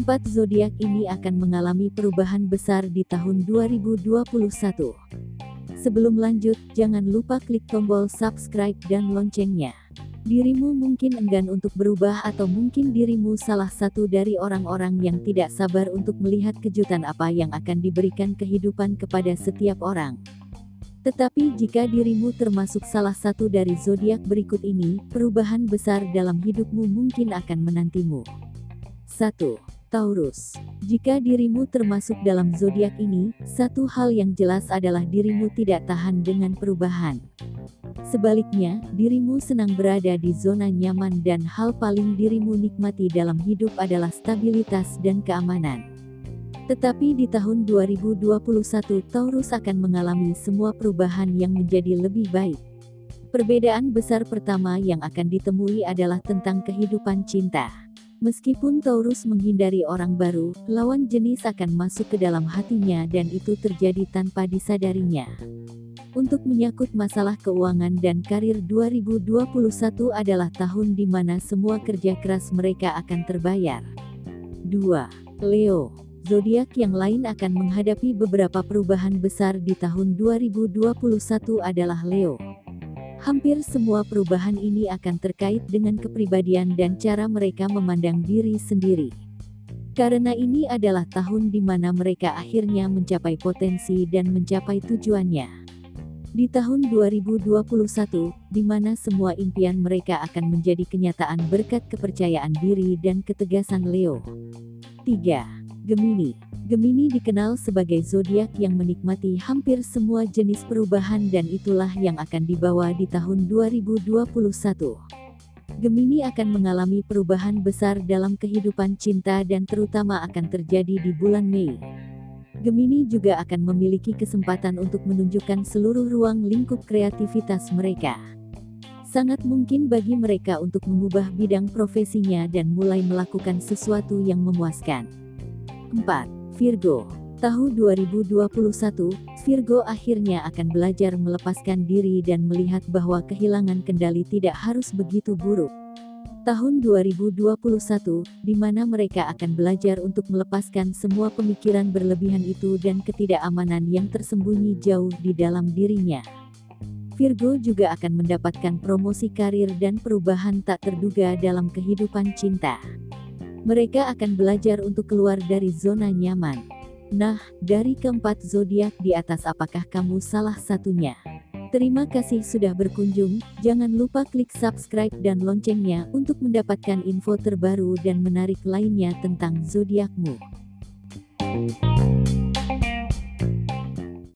Empat zodiak ini akan mengalami perubahan besar di tahun 2021. Sebelum lanjut, jangan lupa klik tombol subscribe dan loncengnya. Dirimu mungkin enggan untuk berubah atau mungkin dirimu salah satu dari orang-orang yang tidak sabar untuk melihat kejutan apa yang akan diberikan kehidupan kepada setiap orang. Tetapi jika dirimu termasuk salah satu dari zodiak berikut ini, perubahan besar dalam hidupmu mungkin akan menantimu. 1. Taurus. Jika dirimu termasuk dalam zodiak ini, satu hal yang jelas adalah dirimu tidak tahan dengan perubahan. Sebaliknya, dirimu senang berada di zona nyaman dan hal paling dirimu nikmati dalam hidup adalah stabilitas dan keamanan. Tetapi di tahun 2021 Taurus akan mengalami semua perubahan yang menjadi lebih baik. Perbedaan besar pertama yang akan ditemui adalah tentang kehidupan cinta. Meskipun Taurus menghindari orang baru, lawan jenis akan masuk ke dalam hatinya dan itu terjadi tanpa disadarinya. Untuk menyangkut masalah keuangan dan karir 2021 adalah tahun di mana semua kerja keras mereka akan terbayar. 2. Leo Zodiak yang lain akan menghadapi beberapa perubahan besar di tahun 2021 adalah Leo. Hampir semua perubahan ini akan terkait dengan kepribadian dan cara mereka memandang diri sendiri. Karena ini adalah tahun di mana mereka akhirnya mencapai potensi dan mencapai tujuannya. Di tahun 2021, di mana semua impian mereka akan menjadi kenyataan berkat kepercayaan diri dan ketegasan Leo. 3. Gemini Gemini dikenal sebagai zodiak yang menikmati hampir semua jenis perubahan dan itulah yang akan dibawa di tahun 2021. Gemini akan mengalami perubahan besar dalam kehidupan cinta dan terutama akan terjadi di bulan Mei. Gemini juga akan memiliki kesempatan untuk menunjukkan seluruh ruang lingkup kreativitas mereka. Sangat mungkin bagi mereka untuk mengubah bidang profesinya dan mulai melakukan sesuatu yang memuaskan. 4. Virgo Tahun 2021, Virgo akhirnya akan belajar melepaskan diri dan melihat bahwa kehilangan kendali tidak harus begitu buruk tahun 2021, di mana mereka akan belajar untuk melepaskan semua pemikiran berlebihan itu dan ketidakamanan yang tersembunyi jauh di dalam dirinya. Virgo juga akan mendapatkan promosi karir dan perubahan tak terduga dalam kehidupan cinta. Mereka akan belajar untuk keluar dari zona nyaman. Nah, dari keempat zodiak di atas apakah kamu salah satunya? Terima kasih sudah berkunjung, jangan lupa klik subscribe dan loncengnya untuk mendapatkan info terbaru dan menarik lainnya tentang zodiakmu.